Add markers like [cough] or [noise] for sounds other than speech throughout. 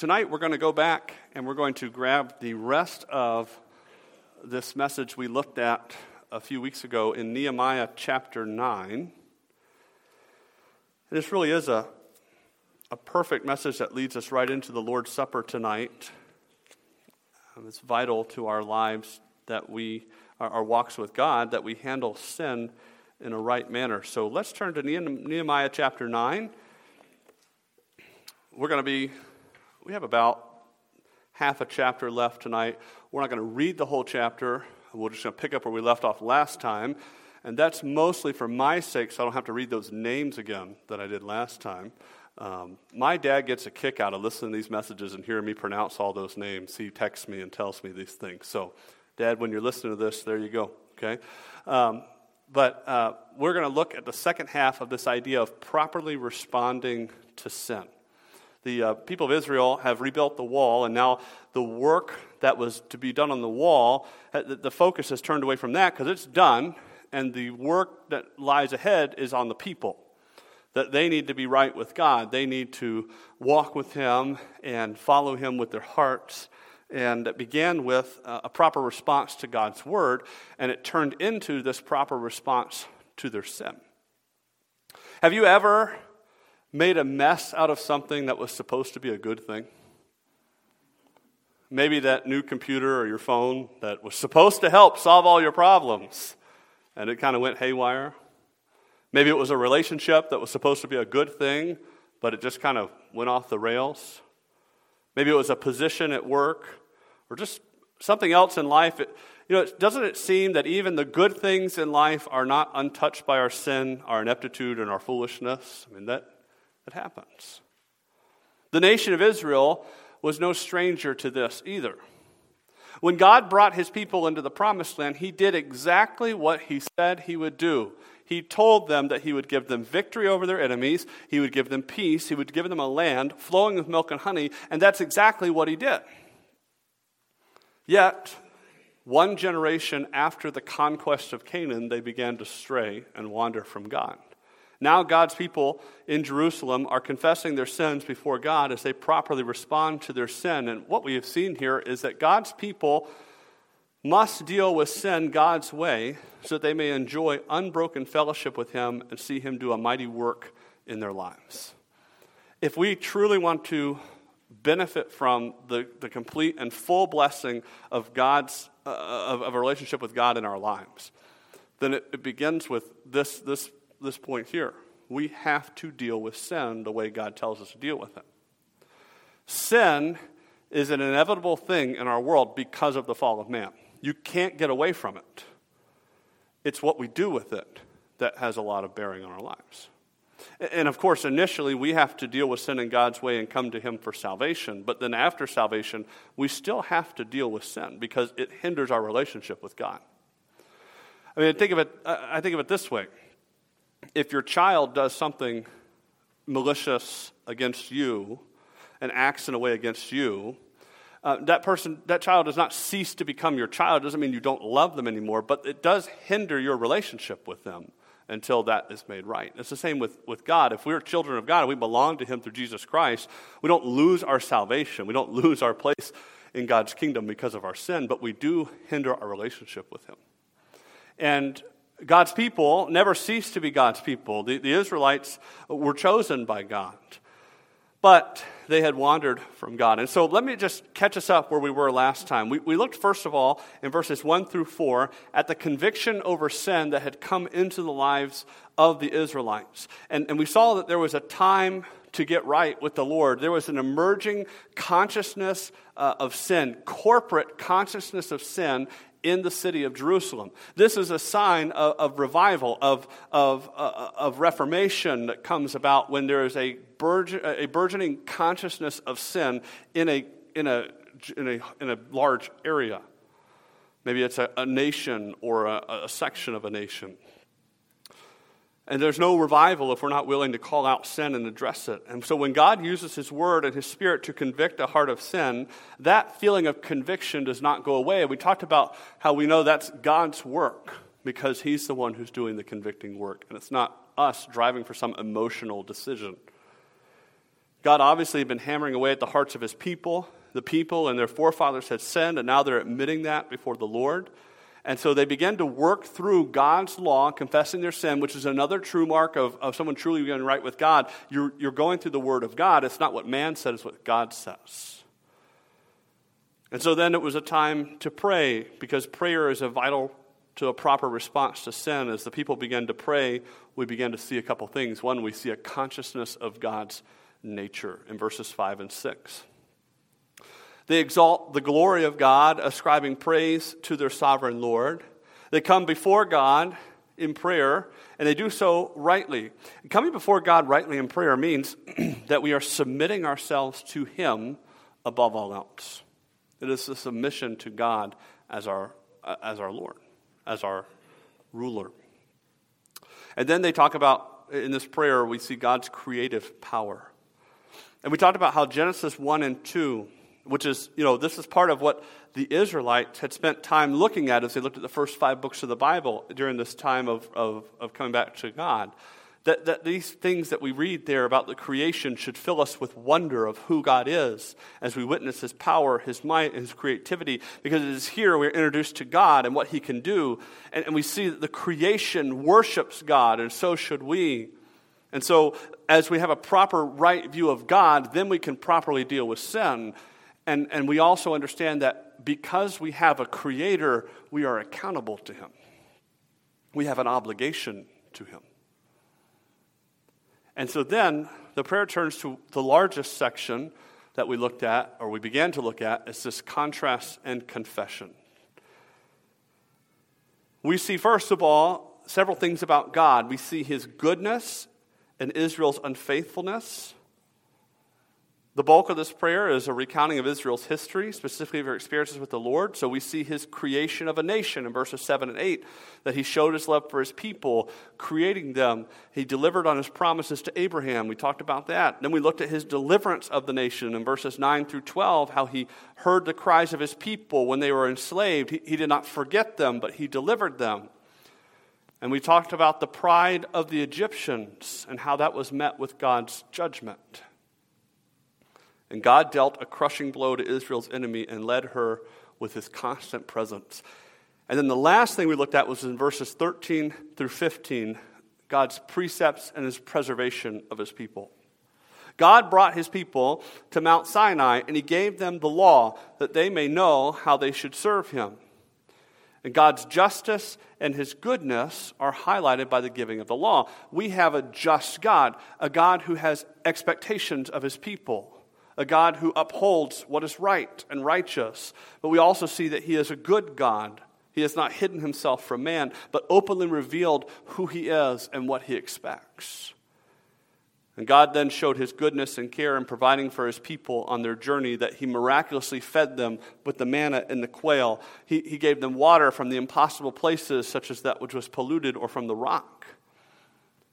tonight we're going to go back and we're going to grab the rest of this message we looked at a few weeks ago in Nehemiah chapter 9. And this really is a, a perfect message that leads us right into the Lord's Supper tonight. Um, it's vital to our lives that we, our, our walks with God, that we handle sin in a right manner. So let's turn to Nehemiah chapter 9. We're going to be we have about half a chapter left tonight. We're not going to read the whole chapter. We're just going to pick up where we left off last time. And that's mostly for my sake, so I don't have to read those names again that I did last time. Um, my dad gets a kick out of listening to these messages and hearing me pronounce all those names. He texts me and tells me these things. So, Dad, when you're listening to this, there you go. Okay? Um, but uh, we're going to look at the second half of this idea of properly responding to sin the uh, people of Israel have rebuilt the wall, and now the work that was to be done on the wall, uh, the focus has turned away from that because it's done, and the work that lies ahead is on the people. That they need to be right with God. They need to walk with Him and follow Him with their hearts. And it began with a proper response to God's word, and it turned into this proper response to their sin. Have you ever made a mess out of something that was supposed to be a good thing? Maybe that new computer or your phone that was supposed to help solve all your problems and it kind of went haywire. Maybe it was a relationship that was supposed to be a good thing, but it just kind of went off the rails. Maybe it was a position at work or just something else in life. It, you know, doesn't it seem that even the good things in life are not untouched by our sin, our ineptitude, and our foolishness? I mean, that, that happens. The nation of Israel was no stranger to this either. When God brought his people into the promised land, he did exactly what he said he would do. He told them that he would give them victory over their enemies, he would give them peace, he would give them a land flowing with milk and honey, and that's exactly what he did. Yet, one generation after the conquest of Canaan, they began to stray and wander from God. Now, God's people in Jerusalem are confessing their sins before God as they properly respond to their sin. And what we have seen here is that God's people must deal with sin God's way so that they may enjoy unbroken fellowship with Him and see Him do a mighty work in their lives. If we truly want to benefit from the, the complete and full blessing of God's uh, of, of, a relationship with God in our lives, then it, it begins with this, this this point here. We have to deal with sin the way God tells us to deal with it. Sin is an inevitable thing in our world because of the fall of man. You can't get away from it. It's what we do with it that has a lot of bearing on our lives. And of course, initially, we have to deal with sin in God's way and come to Him for salvation. But then after salvation, we still have to deal with sin because it hinders our relationship with God. I mean, think of it, I think of it this way if your child does something malicious against you and acts in a way against you, uh, that person, that child does not cease to become your child. It doesn't mean you don't love them anymore, but it does hinder your relationship with them until that is made right. It's the same with, with God. If we're children of God and we belong to Him through Jesus Christ, we don't lose our salvation. We don't lose our place in God's kingdom because of our sin, but we do hinder our relationship with Him. And God's people never ceased to be God's people. The, the Israelites were chosen by God, but they had wandered from God. And so let me just catch us up where we were last time. We, we looked, first of all, in verses 1 through 4, at the conviction over sin that had come into the lives of the Israelites. And, and we saw that there was a time to get right with the Lord. There was an emerging consciousness uh, of sin, corporate consciousness of sin in the city of Jerusalem. This is a sign of, of revival, of, of, uh, of reformation that comes about when there is a, burge- a burgeoning consciousness of sin in a, in a, in a, in a large area. Maybe it's a, a nation or a, a section of a nation. And there's no revival if we're not willing to call out sin and address it. And so when God uses His Word and His Spirit to convict a heart of sin, that feeling of conviction does not go away. We talked about how we know that's God's work because He's the one who's doing the convicting work, and it's not us driving for some emotional decision. God obviously had been hammering away at the hearts of his people. The people and their forefathers had sinned, and now they're admitting that before the Lord. And so they began to work through God's law, confessing their sin, which is another true mark of, of someone truly being right with God. You're, you're going through the Word of God. It's not what man said, it's what God says. And so then it was a time to pray, because prayer is a vital to a proper response to sin. As the people began to pray, we began to see a couple things. One, we see a consciousness of God's nature in verses 5 and 6. They exalt the glory of God, ascribing praise to their sovereign Lord. They come before God in prayer, and they do so rightly. Coming before God rightly in prayer means [clears throat] that we are submitting ourselves to Him above all else. It is a submission to God as our, uh, as our Lord, as our ruler. And then they talk about, in this prayer, we see God's creative power. And we talked about how Genesis 1 and 2 which is, you know, this is part of what the Israelites had spent time looking at as they looked at the first five books of the Bible during this time of, of, of coming back to God. That, that these things that we read there about the creation should fill us with wonder of who God is as we witness His power, His might, His creativity, because it is here we're introduced to God and what He can do. And, and we see that the creation worships God, and so should we. And so, as we have a proper right view of God, then we can properly deal with sin and, and we also understand that because we have a creator, we are accountable to him. We have an obligation to him. And so then the prayer turns to the largest section that we looked at, or we began to look at, is this contrast and confession. We see, first of all, several things about God. We see his goodness and Israel's unfaithfulness. The bulk of this prayer is a recounting of Israel's history, specifically of her experiences with the Lord. So we see his creation of a nation in verses 7 and 8, that he showed his love for his people, creating them. He delivered on his promises to Abraham. We talked about that. Then we looked at his deliverance of the nation in verses 9 through 12, how he heard the cries of his people when they were enslaved. He, he did not forget them, but he delivered them. And we talked about the pride of the Egyptians and how that was met with God's judgment. And God dealt a crushing blow to Israel's enemy and led her with his constant presence. And then the last thing we looked at was in verses 13 through 15 God's precepts and his preservation of his people. God brought his people to Mount Sinai and he gave them the law that they may know how they should serve him. And God's justice and his goodness are highlighted by the giving of the law. We have a just God, a God who has expectations of his people a God who upholds what is right and righteous. But we also see that he is a good God. He has not hidden himself from man, but openly revealed who he is and what he expects. And God then showed his goodness and care in providing for his people on their journey, that he miraculously fed them with the manna and the quail. He, he gave them water from the impossible places, such as that which was polluted or from the rock.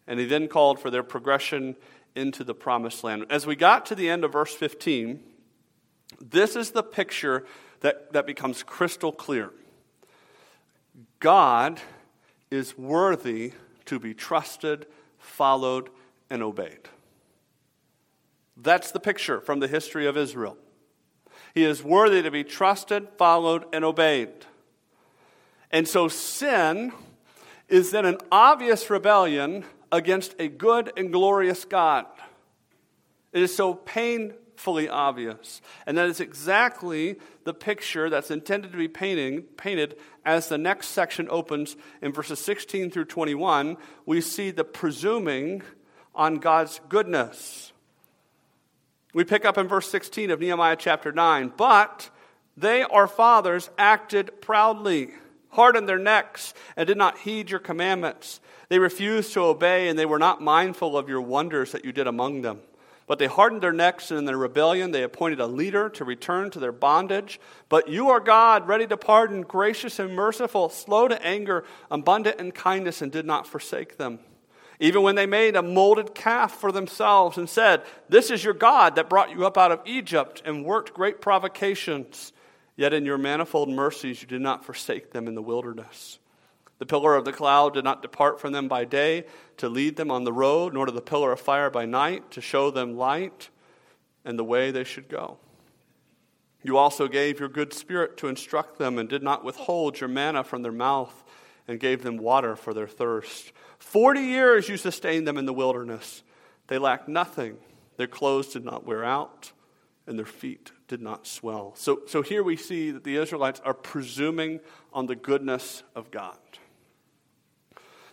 And he then called for their progression into the promised land. As we got to the end of verse 15, this is the picture that, that becomes crystal clear. God is worthy to be trusted, followed, and obeyed. That's the picture from the history of Israel. He is worthy to be trusted, followed, and obeyed. And so sin is then an obvious rebellion against a good and glorious God. It is so painfully obvious. And that is exactly the picture that's intended to be painting, painted as the next section opens in verses 16 through 21. We see the presuming on God's goodness. We pick up in verse 16 of Nehemiah chapter 9. But they, our fathers, acted proudly, hardened their necks, and did not heed your commandments. They refused to obey, and they were not mindful of your wonders that you did among them. But they hardened their necks, and in their rebellion they appointed a leader to return to their bondage. But you are God, ready to pardon, gracious and merciful, slow to anger, abundant in kindness, and did not forsake them. Even when they made a molded calf for themselves and said, This is your God that brought you up out of Egypt and worked great provocations. Yet in your manifold mercies you did not forsake them in the wilderness. The pillar of the cloud did not depart from them by day to lead them on the road, nor did the pillar of fire by night to show them light. and the way they should go. You also gave your good spirit to instruct them and did not withhold your manna from their mouth and gave them water for their thirst. Forty years you sustained them in the wilderness. They lacked nothing. Their clothes did not wear out, and their feet did not swell. So, so here we see that the Israelites are presuming on the goodness of God.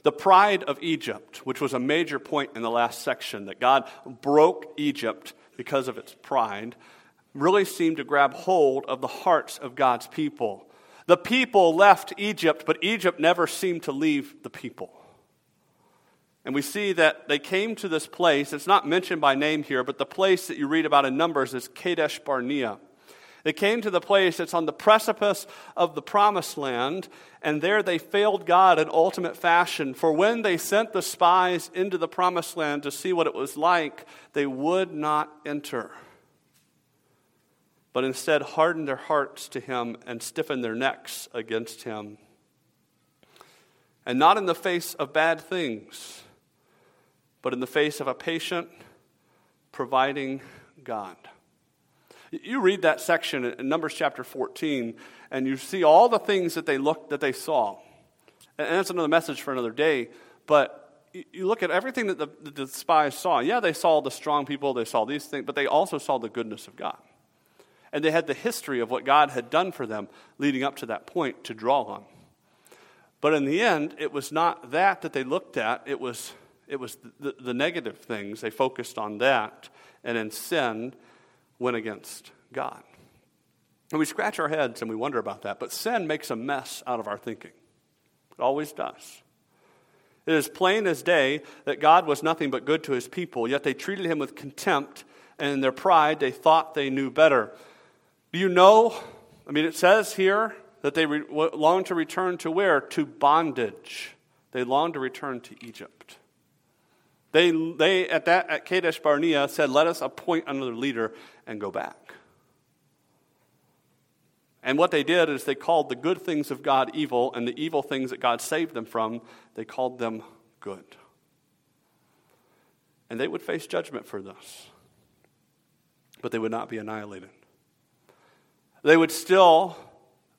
The pride of Egypt, which was a major point in the last section, that God broke Egypt because of its pride, really seemed to grab hold of the hearts of God's people. The people left Egypt, but Egypt never seemed to leave the people. And we see that they came to this place. It's not mentioned by name here, but the place that you read about in Numbers is Kadesh Barnea. They came to the place that's on the precipice of the promised land, and there they failed God in ultimate fashion. For when they sent the spies into the promised land to see what it was like, they would not enter, but instead hardened their hearts to him and stiffened their necks against him. And not in the face of bad things, but in the face of a patient, providing God. You read that section in Numbers chapter 14, and you see all the things that they looked that they saw. And that's another message for another day. But you look at everything that the, the spies saw. Yeah, they saw the strong people, they saw these things, but they also saw the goodness of God. And they had the history of what God had done for them leading up to that point to draw on. But in the end, it was not that that they looked at, it was, it was the, the negative things. They focused on that. And in sin, went against God. And we scratch our heads and we wonder about that, but sin makes a mess out of our thinking. It always does. It is plain as day that God was nothing but good to his people, yet they treated him with contempt, and in their pride they thought they knew better. Do you know? I mean, it says here that they re- longed to return to where? To bondage. They longed to return to Egypt. They, they at that at Kadesh Barnea said, "Let us appoint another leader and go back." And what they did is they called the good things of God evil, and the evil things that God saved them from, they called them good. And they would face judgment for this, but they would not be annihilated. They would still,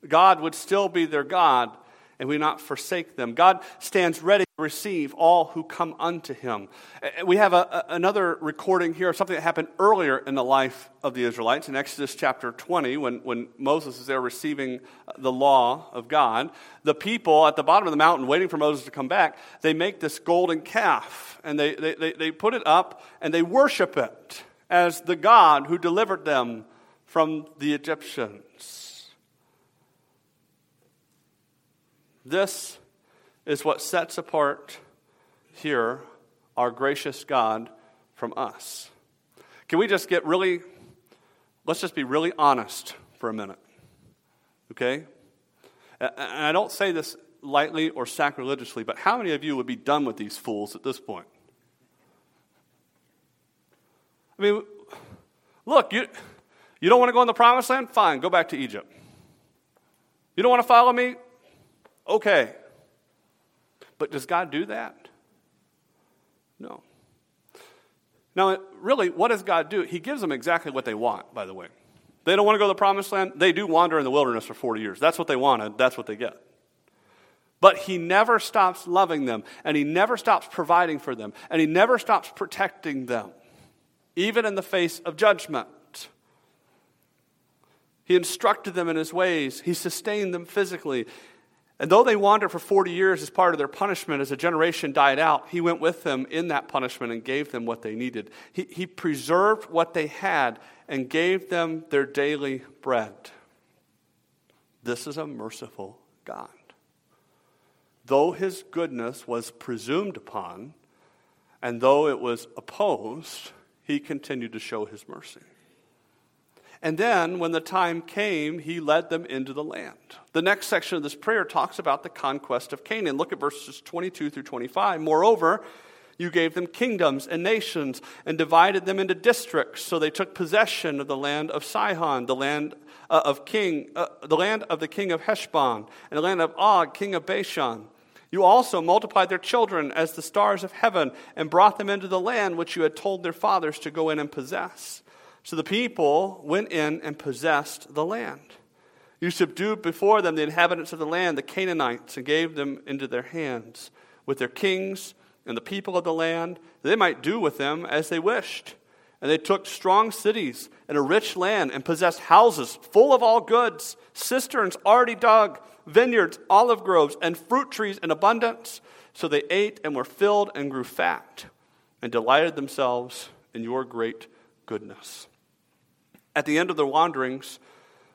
God would still be their God, and we not forsake them. God stands ready to receive all who come unto him. Uh, uh, we have a, a, another recording here of something that happened earlier in the life of the Israelites in Exodus chapter 20 when, when Moses is there receiving uh, the law of God. The people at the bottom of the mountain waiting for Moses to come back, they make this golden calf and they, they, they, they put it up and they worship it as the God who delivered them from the Egyptians. This is what sets apart here our gracious God from us. Can we just get really, let's just be really honest for a minute, okay? And I don't say this lightly or sacrilegiously, but how many of you would be done with these fools at this point? I mean, look, you, you don't want to go in the promised land? Fine, go back to Egypt. You don't want to follow me? Okay. But does God do that? No. Now, really, what does God do? He gives them exactly what they want, by the way. They don't want to go to the promised land. They do wander in the wilderness for 40 years. That's what they wanted. That's what they get. But he never stops loving them, and he never stops providing for them, and he never stops protecting them, even in the face of judgment. He instructed them in his ways, he sustained them physically, and though they wandered for 40 years as part of their punishment, as a generation died out, he went with them in that punishment and gave them what they needed. He, he preserved what they had and gave them their daily bread. This is a merciful God. Though his goodness was presumed upon, and though it was opposed, he continued to show his mercy. And then, when the time came, he led them into the land. The next section of this prayer talks about the conquest of Canaan. Look at verses 22 through 25. Moreover, you gave them kingdoms and nations and divided them into districts. So they took possession of the land of Sihon, the land uh, of king, uh, the land of the king of Heshbon, and the land of Og, king of Bashan. You also multiplied their children as the stars of heaven and brought them into the land which you had told their fathers to go in and possess. So the people went in and possessed the land. You subdued before them the inhabitants of the land, the Canaanites, and gave them into their hands, with their kings and the people of the land, they might do with them as they wished. And they took strong cities and a rich land and possessed houses full of all goods, cisterns already dug, vineyards, olive groves, and fruit trees in abundance. So they ate and were filled and grew fat and delighted themselves in your great goodness. At the end of their wanderings,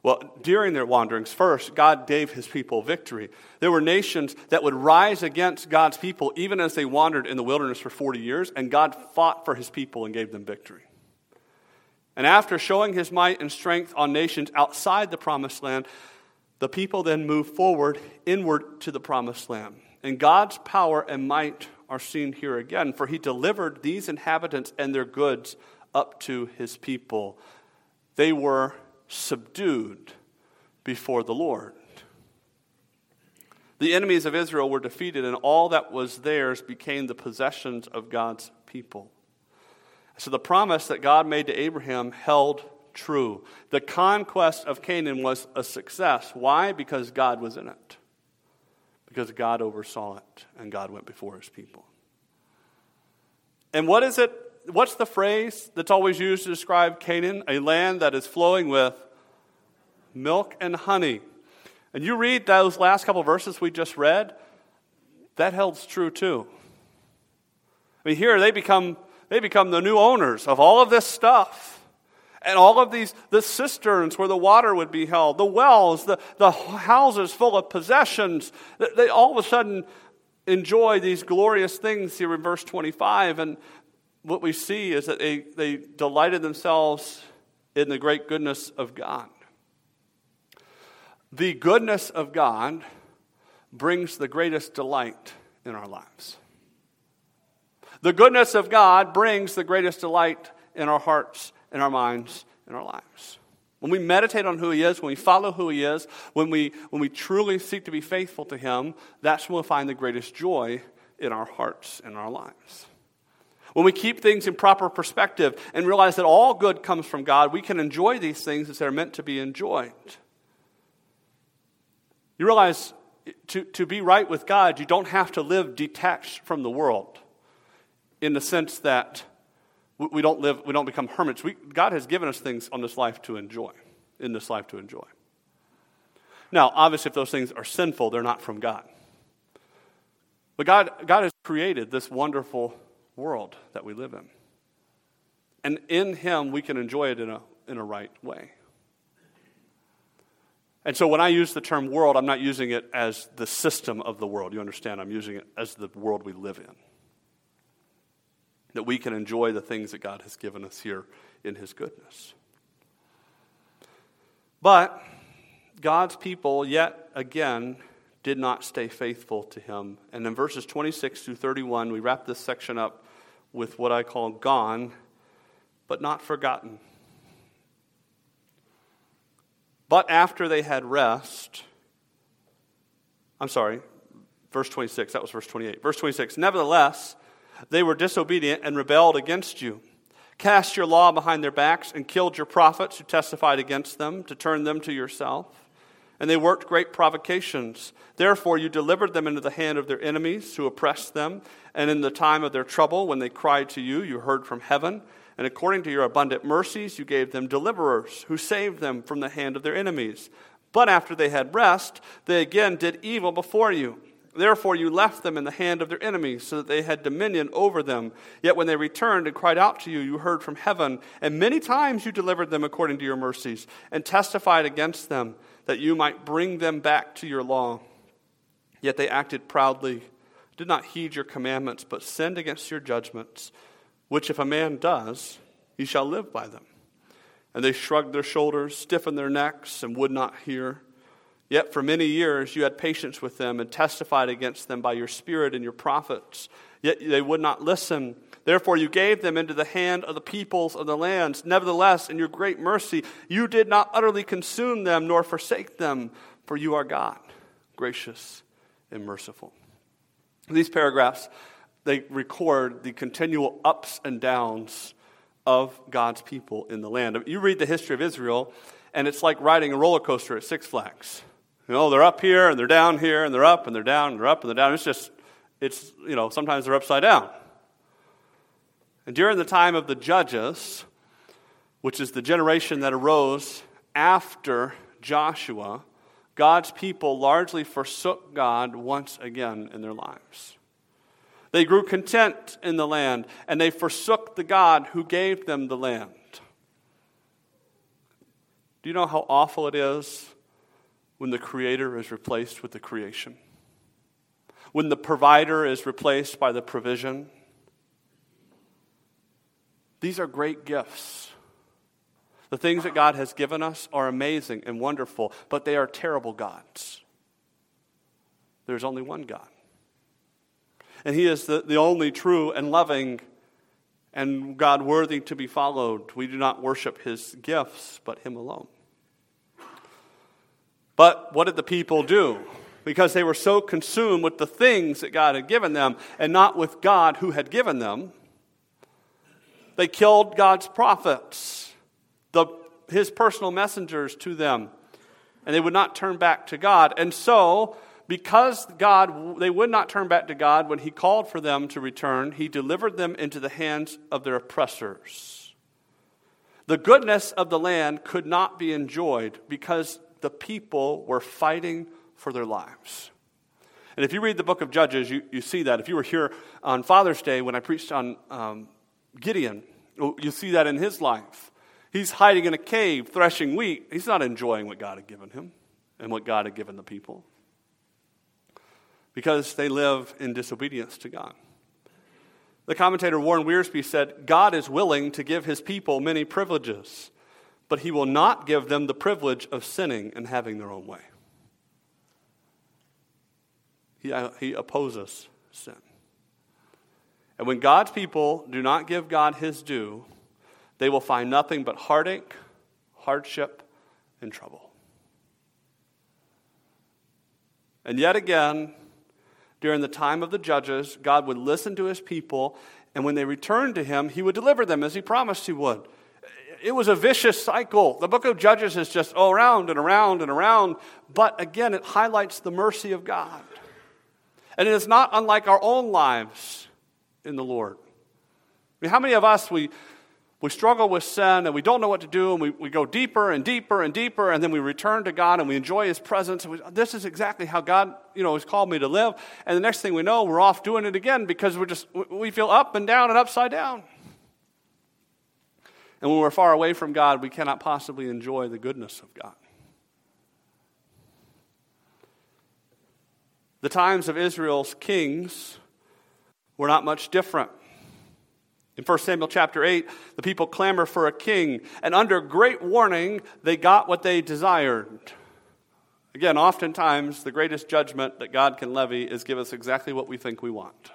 well, during their wanderings, first, God gave his people victory. There were nations that would rise against God's people even as they wandered in the wilderness for 40 years, and God fought for his people and gave them victory. And after showing his might and strength on nations outside the promised land, the people then moved forward inward to the promised land. And God's power and might are seen here again, for he delivered these inhabitants and their goods up to his people. They were subdued before the Lord. The enemies of Israel were defeated, and all that was theirs became the possessions of God's people. So the promise that God made to Abraham held true. The conquest of Canaan was a success. Why? Because God was in it. Because God oversaw it, and God went before his people. And what is it what's the phrase that's always used to describe Canaan? A land that is flowing with milk and honey. And you read those last couple verses we just read, that holds true too. I mean, here they become, they become the new owners of all of this stuff. And all of these, the cisterns where the water would be held, the wells, the, the houses full of possessions, they all of a sudden enjoy these glorious things here in verse 25. And what we see is that they, they delighted themselves in the great goodness of God. The goodness of God brings the greatest delight in our lives. The goodness of God brings the greatest delight in our hearts, in our minds, in our lives. When we meditate on who He is, when we follow who He is, when we, when we truly seek to be faithful to Him, that's when we'll find the greatest joy in our hearts and our lives. When we keep things in proper perspective and realize that all good comes from God, we can enjoy these things as they're meant to be enjoyed. You realize to, to be right with God, you don't have to live detached from the world in the sense that we don't live, we don't become hermits. We, God has given us things on this life to enjoy, in this life to enjoy. Now, obviously, if those things are sinful, they're not from God. But God, God has created this wonderful world that we live in. And in Him, we can enjoy it in a, in a right way. And so when I use the term world, I'm not using it as the system of the world. You understand? I'm using it as the world we live in. That we can enjoy the things that God has given us here in His goodness. But God's people, yet again, did not stay faithful to Him. And in verses 26 through 31, we wrap this section up with what I call gone, but not forgotten. But after they had rest, I'm sorry, verse 26, that was verse 28. Verse 26, nevertheless, they were disobedient and rebelled against you. Cast your law behind their backs and killed your prophets who testified against them to turn them to yourself and they worked great provocations. Therefore, you delivered them into the hand of their enemies who oppressed them. And in the time of their trouble, when they cried to you, you heard from heaven. And according to your abundant mercies, you gave them deliverers who saved them from the hand of their enemies. But after they had rest, they again did evil before you. Therefore, you left them in the hand of their enemies, so that they had dominion over them. Yet when they returned and cried out to you, you heard from heaven. And many times you delivered them according to your mercies, and testified against them that you might bring them back to your law. Yet they acted proudly, did not heed your commandments, but sinned against your judgments, which if a man does, he shall live by them. And they shrugged their shoulders, stiffened their necks, and would not hear. Yet for many years you had patience with them and testified against them by your spirit and your prophets. Yet they would not listen. Therefore, you gave them into the hand of the peoples of the lands. Nevertheless, in your great mercy, you did not utterly consume them nor forsake them, for you are God, gracious and merciful. These paragraphs, they record the continual ups and downs of God's people in the land. You read the history of Israel, and it's like riding a roller coaster at Six Flags. You know, they're up here and they're down here and they're up and they're down and they're up and they're down. It's just, it's, you know, sometimes they're upside down. And during the time of the judges, which is the generation that arose after Joshua, God's people largely forsook God once again in their lives. They grew content in the land, and they forsook the God who gave them the land. Do you know how awful it is when the Creator is replaced with the creation? When the provider is replaced by the provision? These are great gifts. The things that God has given us are amazing and wonderful, but they are terrible gods. There's only one God. And He is the, the only true and loving and God worthy to be followed. We do not worship His gifts, but Him alone. But what did the people do? Because they were so consumed with the things that God had given them and not with God who had given them, they killed God's prophets, the, his personal messengers to them, and they would not turn back to God. And so, because God, they would not turn back to God when He called for them to return, He delivered them into the hands of their oppressors. The goodness of the land could not be enjoyed because the people were fighting for their lives. And if you read the book of Judges, you, you see that. If you were here on Father's Day when I preached on um, Gideon, you see that in his life. He's hiding in a cave, threshing wheat. He's not enjoying what God had given him and what God had given the people because they live in disobedience to God. The commentator Warren Wiersbe said, God is willing to give his people many privileges, but he will not give them the privilege of sinning and having their own way. He, uh, he opposes sin. And when God's people do not give God his due, they will find nothing but heartache, hardship, and trouble. And yet again, during the time of the judges, God would listen to his people, and when they returned to him, he would deliver them as he promised he would. It was a vicious cycle. The book of Judges is just oh, around and around and around, but again, it highlights the mercy of God. And it is not unlike our own lives in the Lord. I mean, how many of us, we, we struggle with sin and we don't know what to do and we, we go deeper and deeper and deeper and then we return to God and we enjoy His presence. We, this is exactly how God, you know, has called me to live. And the next thing we know, we're off doing it again because we're just, we feel up and down and upside down. And when we're far away from God, we cannot possibly enjoy the goodness of God. The times of Israel's kings were not much different. In 1 Samuel chapter 8, the people clamor for a king, and under great warning, they got what they desired. Again, oftentimes, the greatest judgment that God can levy is give us exactly what we think we want.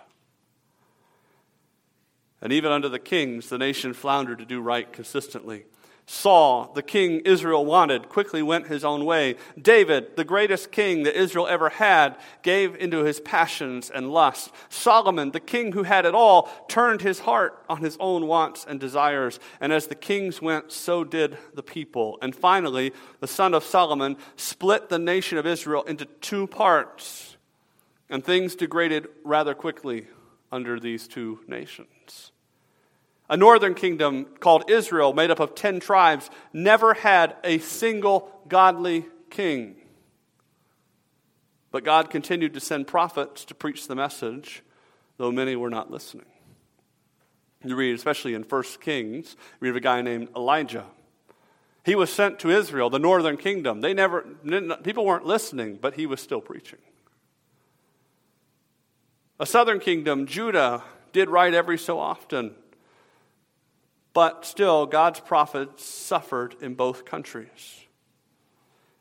And even under the kings, the nation floundered to do right consistently. Saul, the king Israel wanted, quickly went his own way. David, the greatest king that Israel ever had, gave into his passions and lusts. Solomon, the king who had it all, turned his heart on his own wants and desires. And as the kings went, so did the people. And finally, the son of Solomon split the nation of Israel into two parts. And things degraded rather quickly under these two nations. A northern kingdom called Israel, made up of 10 tribes, never had a single godly king. But God continued to send prophets to preach the message, though many were not listening. You read, especially in 1 Kings, you read of a guy named Elijah. He was sent to Israel, the northern kingdom. They never, people weren't listening, but he was still preaching. A southern kingdom, Judah, did right every so often. But still, God's prophets suffered in both countries.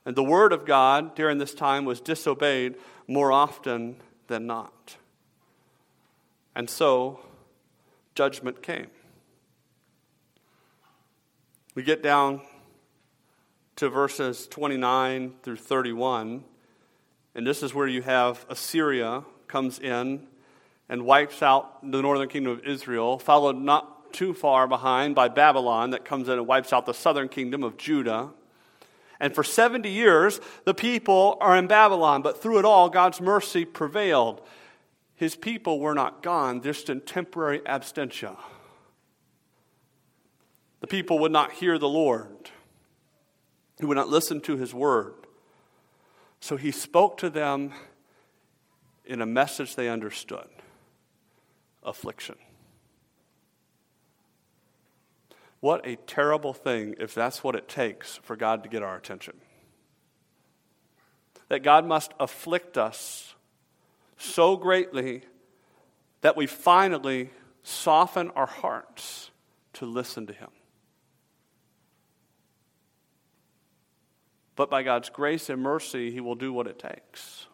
And the word of God during this time was disobeyed more often than not. And so, judgment came. We get down to verses 29 through 31, and this is where you have Assyria comes in and wipes out the northern kingdom of Israel, followed not too far behind by Babylon that comes in and wipes out the southern kingdom of Judah. And for 70 years, the people are in Babylon, but through it all, God's mercy prevailed. His people were not gone, just in temporary absentia. The people would not hear the Lord, he would not listen to his word. So he spoke to them in a message they understood affliction. What a terrible thing if that's what it takes for God to get our attention. That God must afflict us so greatly that we finally soften our hearts to listen to Him. But by God's grace and mercy, He will do what it takes.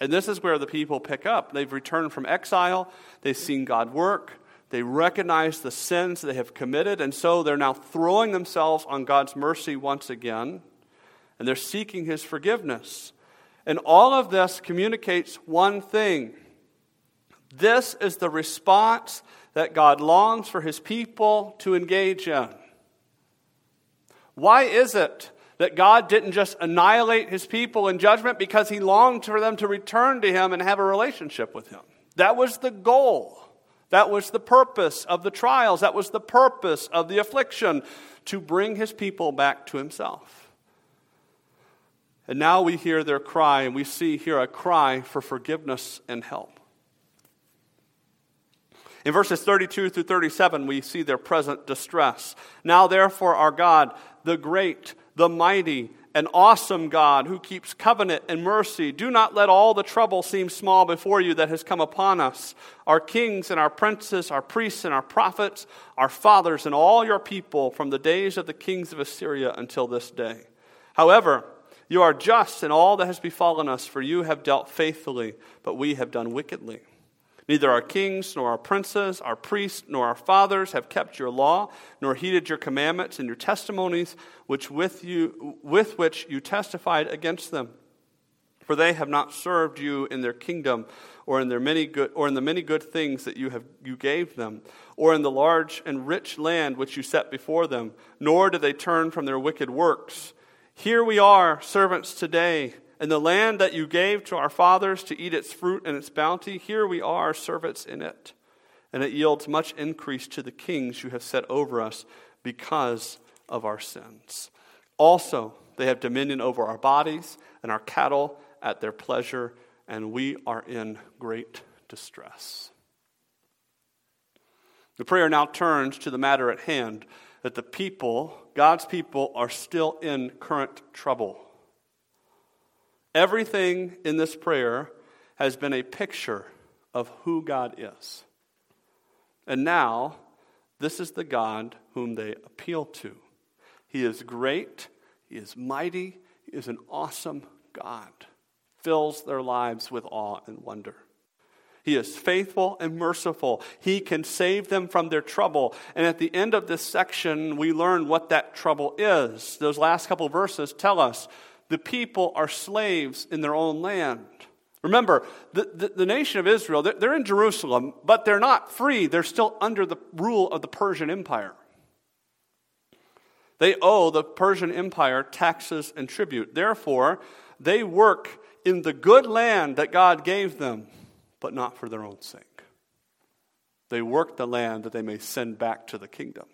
And this is where the people pick up. They've returned from exile, they've seen God work, they recognize the sins they have committed, and so they're now throwing themselves on God's mercy once again, and they're seeking His forgiveness. And all of this communicates one thing this is the response that God longs for His people to engage in. Why is it that God didn't just annihilate His people in judgment? Because He longed for them to return to Him and have a relationship with Him. That was the goal. That was the purpose of the trials. That was the purpose of the affliction to bring his people back to himself. And now we hear their cry, and we see here a cry for forgiveness and help. In verses 32 through 37, we see their present distress. Now, therefore, our God, the great, the mighty, an awesome God who keeps covenant and mercy. Do not let all the trouble seem small before you that has come upon us. Our kings and our princes, our priests and our prophets, our fathers and all your people from the days of the kings of Assyria until this day. However, you are just in all that has befallen us, for you have dealt faithfully, but we have done wickedly. Neither our kings, nor our princes, our priests, nor our fathers have kept your law, nor heeded your commandments and your testimonies, which with, you, with which you testified against them. For they have not served you in their kingdom, or in their many good, or in the many good things that you have you gave them, or in the large and rich land which you set before them. Nor did they turn from their wicked works. Here we are, servants today and the land that you gave to our fathers to eat its fruit and its bounty, here we are, servants in it. And it yields much increase to the kings you have set over us because of our sins. Also, they have dominion over our bodies and our cattle at their pleasure, and we are in great distress. The prayer now turns to the matter at hand that the people, God's people, are still in current trouble. Everything in this prayer has been a picture of who God is. And now, this is the God whom they appeal to. He is great, He is mighty, He is an awesome God. Fills their lives with awe and wonder. He is faithful and merciful. He can save them from their trouble. And at the end of this section, we learn what that trouble is. Those last couple verses tell us the people are slaves in their own land. Remember, the, the, the nation of Israel, they're, they're in Jerusalem, but they're not free. They're still under the rule of the Persian Empire. They owe the Persian Empire taxes and tribute. Therefore, they work in the good land that God gave them, but not for their own sake. They work the land that they may send back to the kingdom.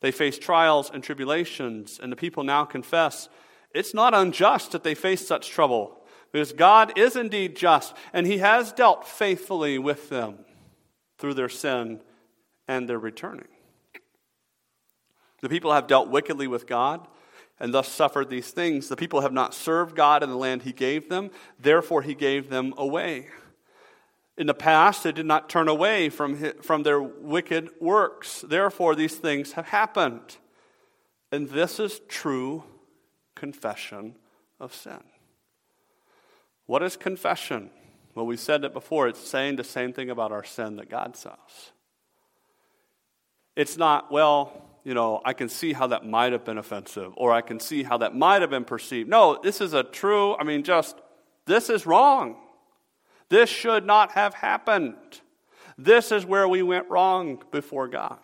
They face trials and tribulations, and the people now confess it's not unjust that they face such trouble, because God is indeed just, and He has dealt faithfully with them through their sin and their returning. The people have dealt wickedly with God and thus suffered these things. The people have not served God in the land He gave them, therefore, He gave them away. In the past, they did not turn away from, from their wicked works. Therefore, these things have happened. And this is true confession of sin. What is confession? Well, we said it before. It's saying the same thing about our sin that God says. It's not, well, you know, I can see how that might have been offensive, or I can see how that might have been perceived. No, this is a true, I mean, just, this is wrong. This should not have happened. This is where we went wrong before God.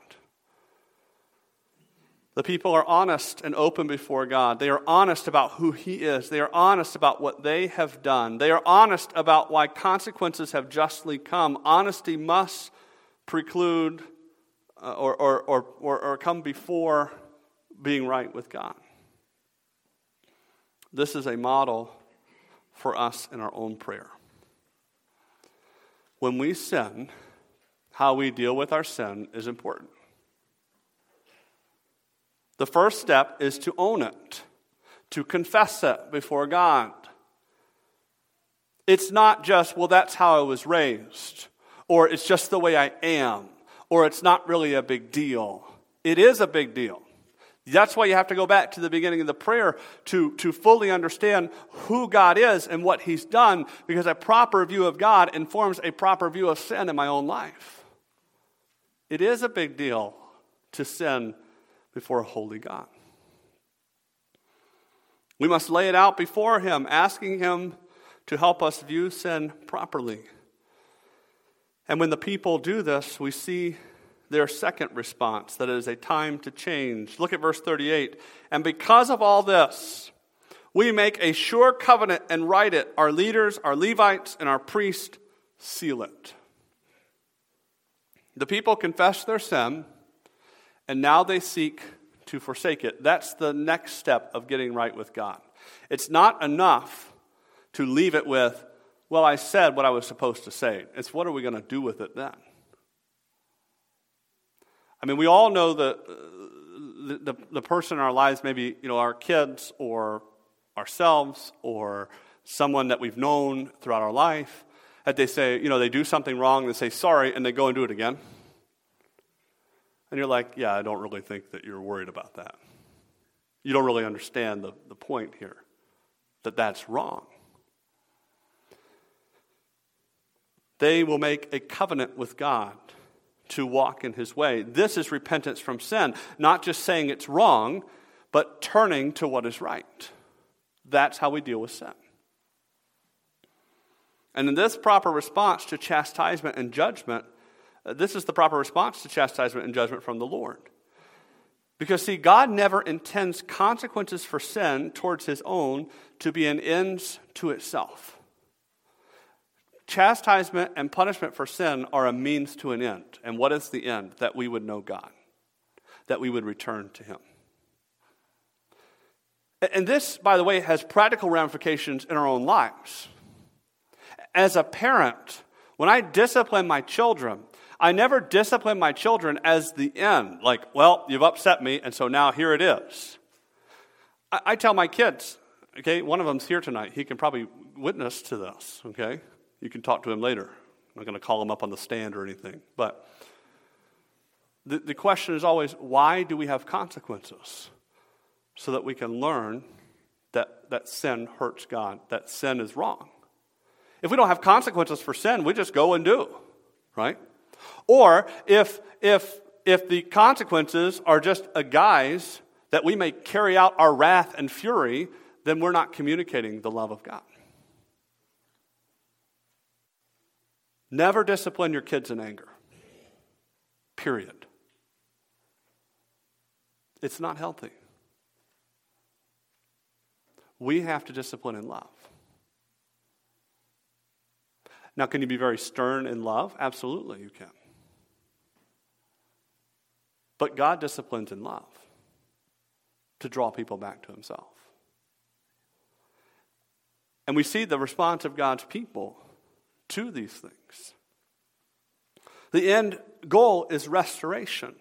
The people are honest and open before God. They are honest about who He is. They are honest about what they have done. They are honest about why consequences have justly come. Honesty must preclude uh, or, or, or, or, or come before being right with God. This is a model for us in our own prayer. When we sin, how we deal with our sin is important. The first step is to own it, to confess it before God. It's not just, well, that's how I was raised, or it's just the way I am, or it's not really a big deal. It is a big deal. That's why you have to go back to the beginning of the prayer to, to fully understand who God is and what He's done, because a proper view of God informs a proper view of sin in my own life. It is a big deal to sin before a holy God. We must lay it out before Him, asking Him to help us view sin properly. And when the people do this, we see their second response that it is a time to change. Look at verse 38. And because of all this, we make a sure covenant and write it. Our leaders, our Levites, and our priests seal it. The people confess their sin and now they seek to forsake it. That's the next step of getting right with God. It's not enough to leave it with, well, I said what I was supposed to say. It's what are we going to do with it then? I mean, we all know the, the, the, person in our lives, maybe, you know, our kids or ourselves or someone that we've known throughout our life, that they say, you know, they do something wrong, they say sorry, and they go and do it again. And you're like, yeah, I don't really think that you're worried about that. You don't really understand the, the point here that that's wrong. They will make a covenant with God to walk in his way. This is repentance from sin, not just saying it's wrong, but turning to what is right. That's how we deal with sin. And in this proper response to chastisement and judgment, uh, this is the proper response to chastisement and judgment from the Lord. Because, see, God never intends consequences for sin towards his own to be an end to itself. Chastisement and punishment for sin are a means to an end. And what is the end? That we would know God, that we would return to him. And this, by the way, has practical ramifications in our own lives. As a parent, when I discipline my children, I never discipline my children as the end, like, well, you've upset me, and so now here it is. I, I tell my kids, okay, one of them's here tonight. He can probably witness to this, okay? You can talk to him later. I'm not going to call him up on the stand or anything. But the, the question is always why do we have consequences? So that we can learn that, that sin hurts God, that sin is wrong. If we don't have consequences for sin, we just go and do, right? Or if, if, if the consequences are just a guise that we may carry out our wrath and fury, then we're not communicating the love of God. Never discipline your kids in anger. Period. It's not healthy. We have to discipline in love. Now, can you be very stern in love? Absolutely, you can. But God disciplines in love to draw people back to Himself. And we see the response of God's people to these things. The end goal is restoration.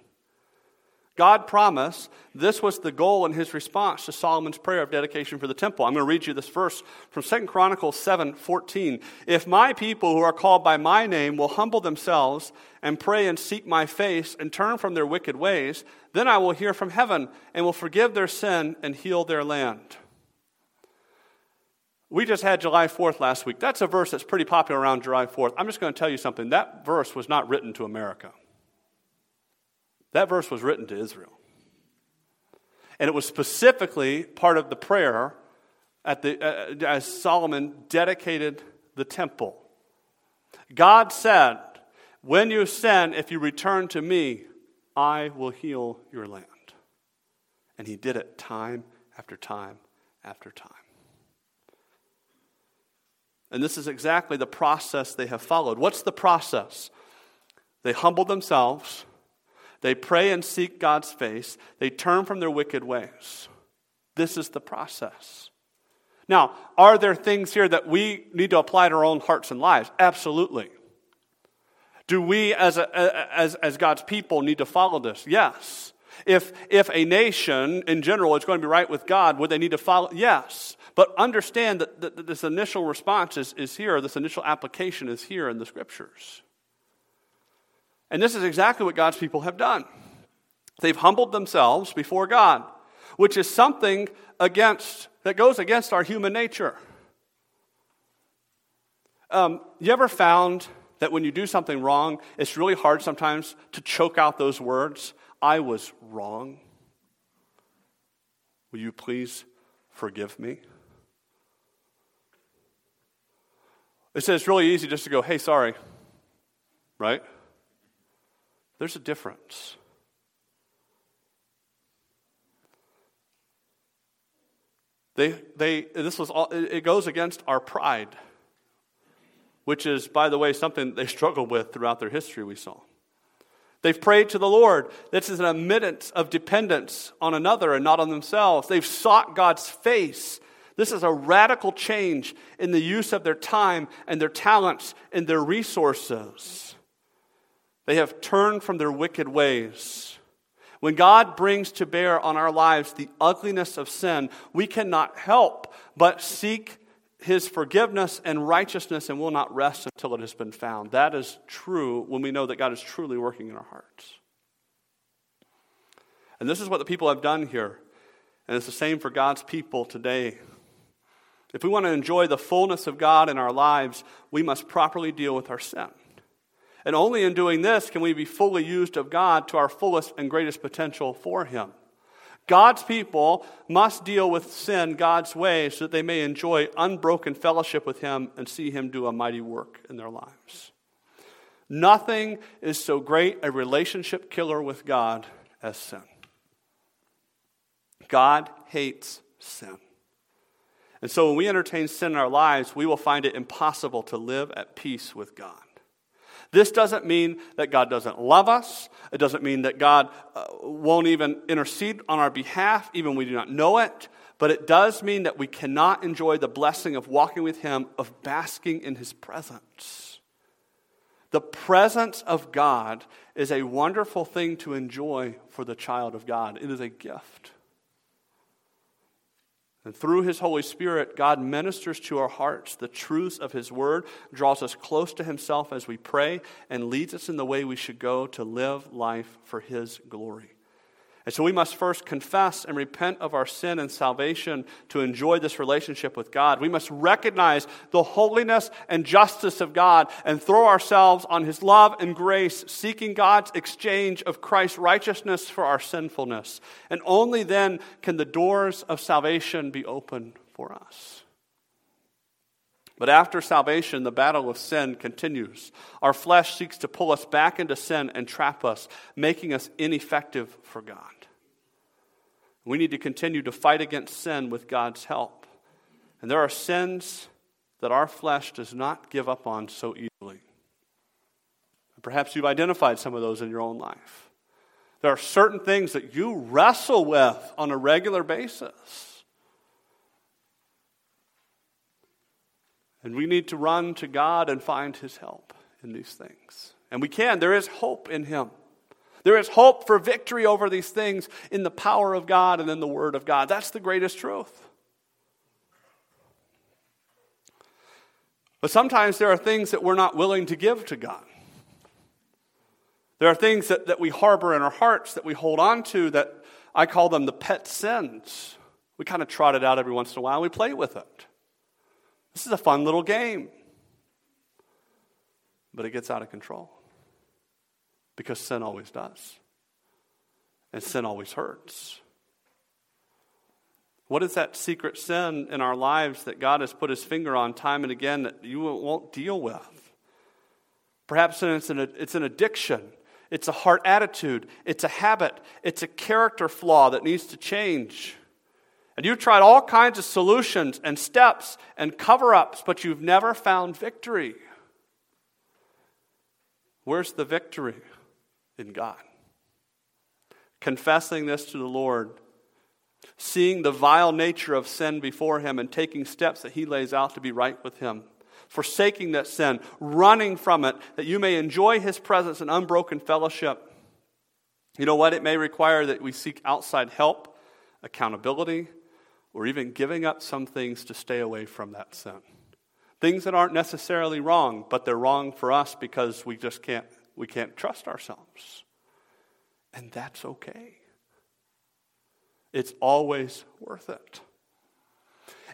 God promised this was the goal in his response to Solomon's prayer of dedication for the temple. I'm going to read you this verse from 2 Chronicles 7 14. If my people who are called by my name will humble themselves and pray and seek my face and turn from their wicked ways, then I will hear from heaven and will forgive their sin and heal their land. We just had July 4th last week. That's a verse that's pretty popular around July 4th. I'm just going to tell you something. That verse was not written to America. That verse was written to Israel. And it was specifically part of the prayer at the, uh, as Solomon dedicated the temple. God said, When you sin, if you return to me, I will heal your land. And he did it time after time after time. And this is exactly the process they have followed. What's the process? They humble themselves, they pray and seek God's face, they turn from their wicked ways. This is the process. Now, are there things here that we need to apply to our own hearts and lives? Absolutely. Do we, as, a, as, as God's people, need to follow this? Yes. If, if a nation in general is going to be right with God, would they need to follow? Yes. But understand that, that this initial response is, is here, this initial application is here in the scriptures. And this is exactly what God's people have done. They've humbled themselves before God, which is something against that goes against our human nature. Um, you ever found that when you do something wrong, it's really hard sometimes to choke out those words? I was wrong. Will you please forgive me? It says it's really easy just to go, hey, sorry, right? There's a difference. They, they, this was all, it goes against our pride, which is, by the way, something they struggled with throughout their history, we saw. They've prayed to the Lord. This is an admittance of dependence on another and not on themselves. They've sought God's face. This is a radical change in the use of their time and their talents and their resources. They have turned from their wicked ways. When God brings to bear on our lives the ugliness of sin, we cannot help but seek his forgiveness and righteousness and will not rest until it has been found. That is true when we know that God is truly working in our hearts. And this is what the people have done here. And it's the same for God's people today. If we want to enjoy the fullness of God in our lives, we must properly deal with our sin. And only in doing this can we be fully used of God to our fullest and greatest potential for Him. God's people must deal with sin God's way so that they may enjoy unbroken fellowship with Him and see Him do a mighty work in their lives. Nothing is so great a relationship killer with God as sin. God hates sin. And so when we entertain sin in our lives, we will find it impossible to live at peace with God. This doesn't mean that God doesn't love us. It doesn't mean that God uh, won't even intercede on our behalf, even we do not know it. But it does mean that we cannot enjoy the blessing of walking with Him, of basking in His presence. The presence of God is a wonderful thing to enjoy for the child of God, it is a gift. And through His Holy Spirit, God ministers to our hearts the truths of His Word, draws us close to Himself as we pray, and leads us in the way we should go to live life for His glory. And so we must first confess and repent of our sin and salvation to enjoy this relationship with God. We must recognize the holiness and justice of God and throw ourselves on His love and grace, seeking God's exchange of Christ's righteousness for our sinfulness. And only then can the doors of salvation be open for us. But after salvation, the battle of sin continues. Our flesh seeks to pull us back into sin and trap us, making us ineffective for God. We need to continue to fight against sin with God's help. And there are sins that our flesh does not give up on so easily. Perhaps you've identified some of those in your own life. There are certain things that you wrestle with on a regular basis. And we need to run to God and find His help in these things. And we can. There is hope in Him. There is hope for victory over these things in the power of God and in the Word of God. That's the greatest truth. But sometimes there are things that we're not willing to give to God. There are things that, that we harbor in our hearts that we hold on to that I call them the pet sins. We kind of trot it out every once in a while. We play with it. This is a fun little game. But it gets out of control because sin always does. And sin always hurts. What is that secret sin in our lives that God has put his finger on time and again that you won't deal with? Perhaps it's an, it's an addiction. It's a heart attitude. It's a habit. It's a character flaw that needs to change. And you've tried all kinds of solutions and steps and cover ups, but you've never found victory. Where's the victory? In God. Confessing this to the Lord, seeing the vile nature of sin before Him, and taking steps that He lays out to be right with Him. Forsaking that sin, running from it, that you may enjoy His presence and unbroken fellowship. You know what? It may require that we seek outside help, accountability, or even giving up some things to stay away from that sin. Things that aren't necessarily wrong, but they're wrong for us because we just can't we can't trust ourselves. And that's okay. It's always worth it.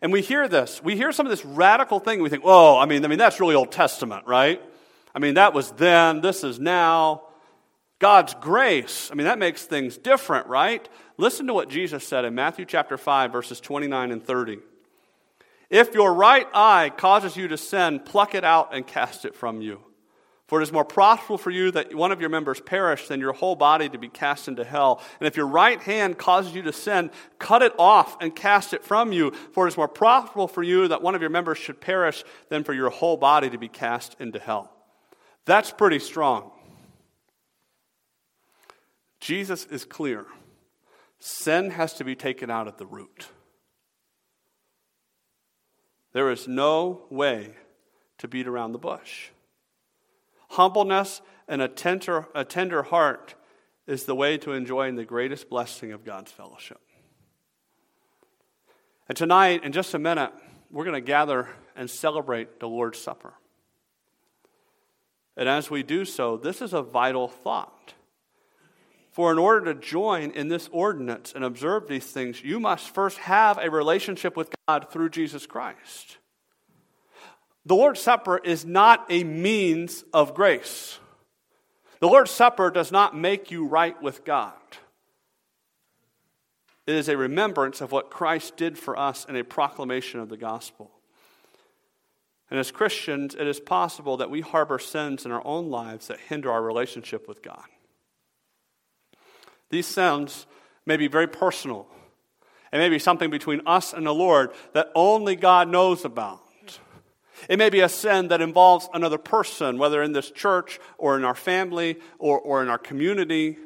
And we hear this. We hear some of this radical thing. We think, "Oh, I mean, I mean that's really Old Testament, right? I mean, that was then, this is now." God's grace, I mean, that makes things different, right? Listen to what Jesus said in Matthew chapter 5, verses 29 and 30. If your right eye causes you to sin, pluck it out and cast it from you. For it is more profitable for you that one of your members perish than your whole body to be cast into hell. And if your right hand causes you to sin, cut it off and cast it from you. For it is more profitable for you that one of your members should perish than for your whole body to be cast into hell. That's pretty strong. Jesus is clear. Sin has to be taken out at the root. There is no way to beat around the bush. Humbleness and a tender, a tender heart is the way to enjoying the greatest blessing of God's fellowship. And tonight, in just a minute, we're going to gather and celebrate the Lord's Supper. And as we do so, this is a vital thought. For in order to join in this ordinance and observe these things, you must first have a relationship with God through Jesus Christ. The Lord's Supper is not a means of grace. The Lord's Supper does not make you right with God. It is a remembrance of what Christ did for us and a proclamation of the gospel. And as Christians, it is possible that we harbor sins in our own lives that hinder our relationship with God. These sins may be very personal. It may be something between us and the Lord that only God knows about. It may be a sin that involves another person, whether in this church or in our family or, or in our community,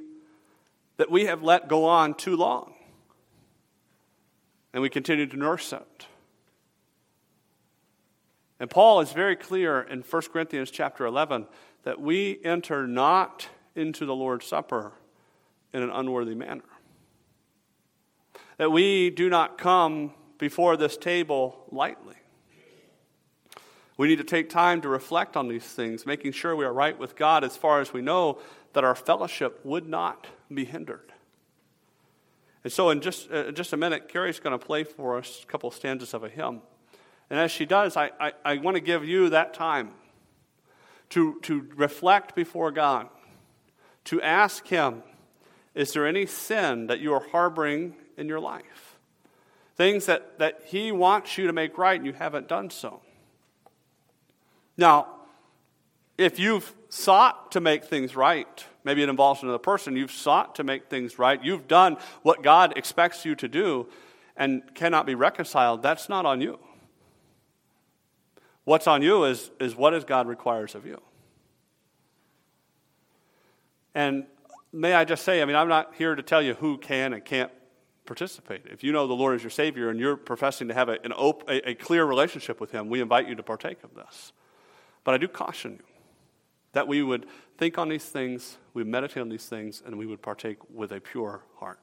that we have let go on too long. And we continue to nurse it. And Paul is very clear in 1 Corinthians chapter 11 that we enter not into the Lord's Supper in an unworthy manner. That we do not come before this table lightly. We need to take time to reflect on these things, making sure we are right with God as far as we know that our fellowship would not be hindered. And so, in just, uh, just a minute, Carrie's going to play for us a couple of stanzas of a hymn. And as she does, I, I, I want to give you that time to, to reflect before God, to ask Him is there any sin that you are harboring in your life? Things that, that He wants you to make right and you haven't done so. Now, if you've sought to make things right, maybe it involves another person, you've sought to make things right, you've done what God expects you to do and cannot be reconciled, that's not on you. What's on you is, is what does God requires of you. And may I just say, I mean, I'm not here to tell you who can and can't participate. If you know the Lord as your Savior and you're professing to have a, an op- a, a clear relationship with Him, we invite you to partake of this. But I do caution you that we would think on these things, we meditate on these things, and we would partake with a pure heart.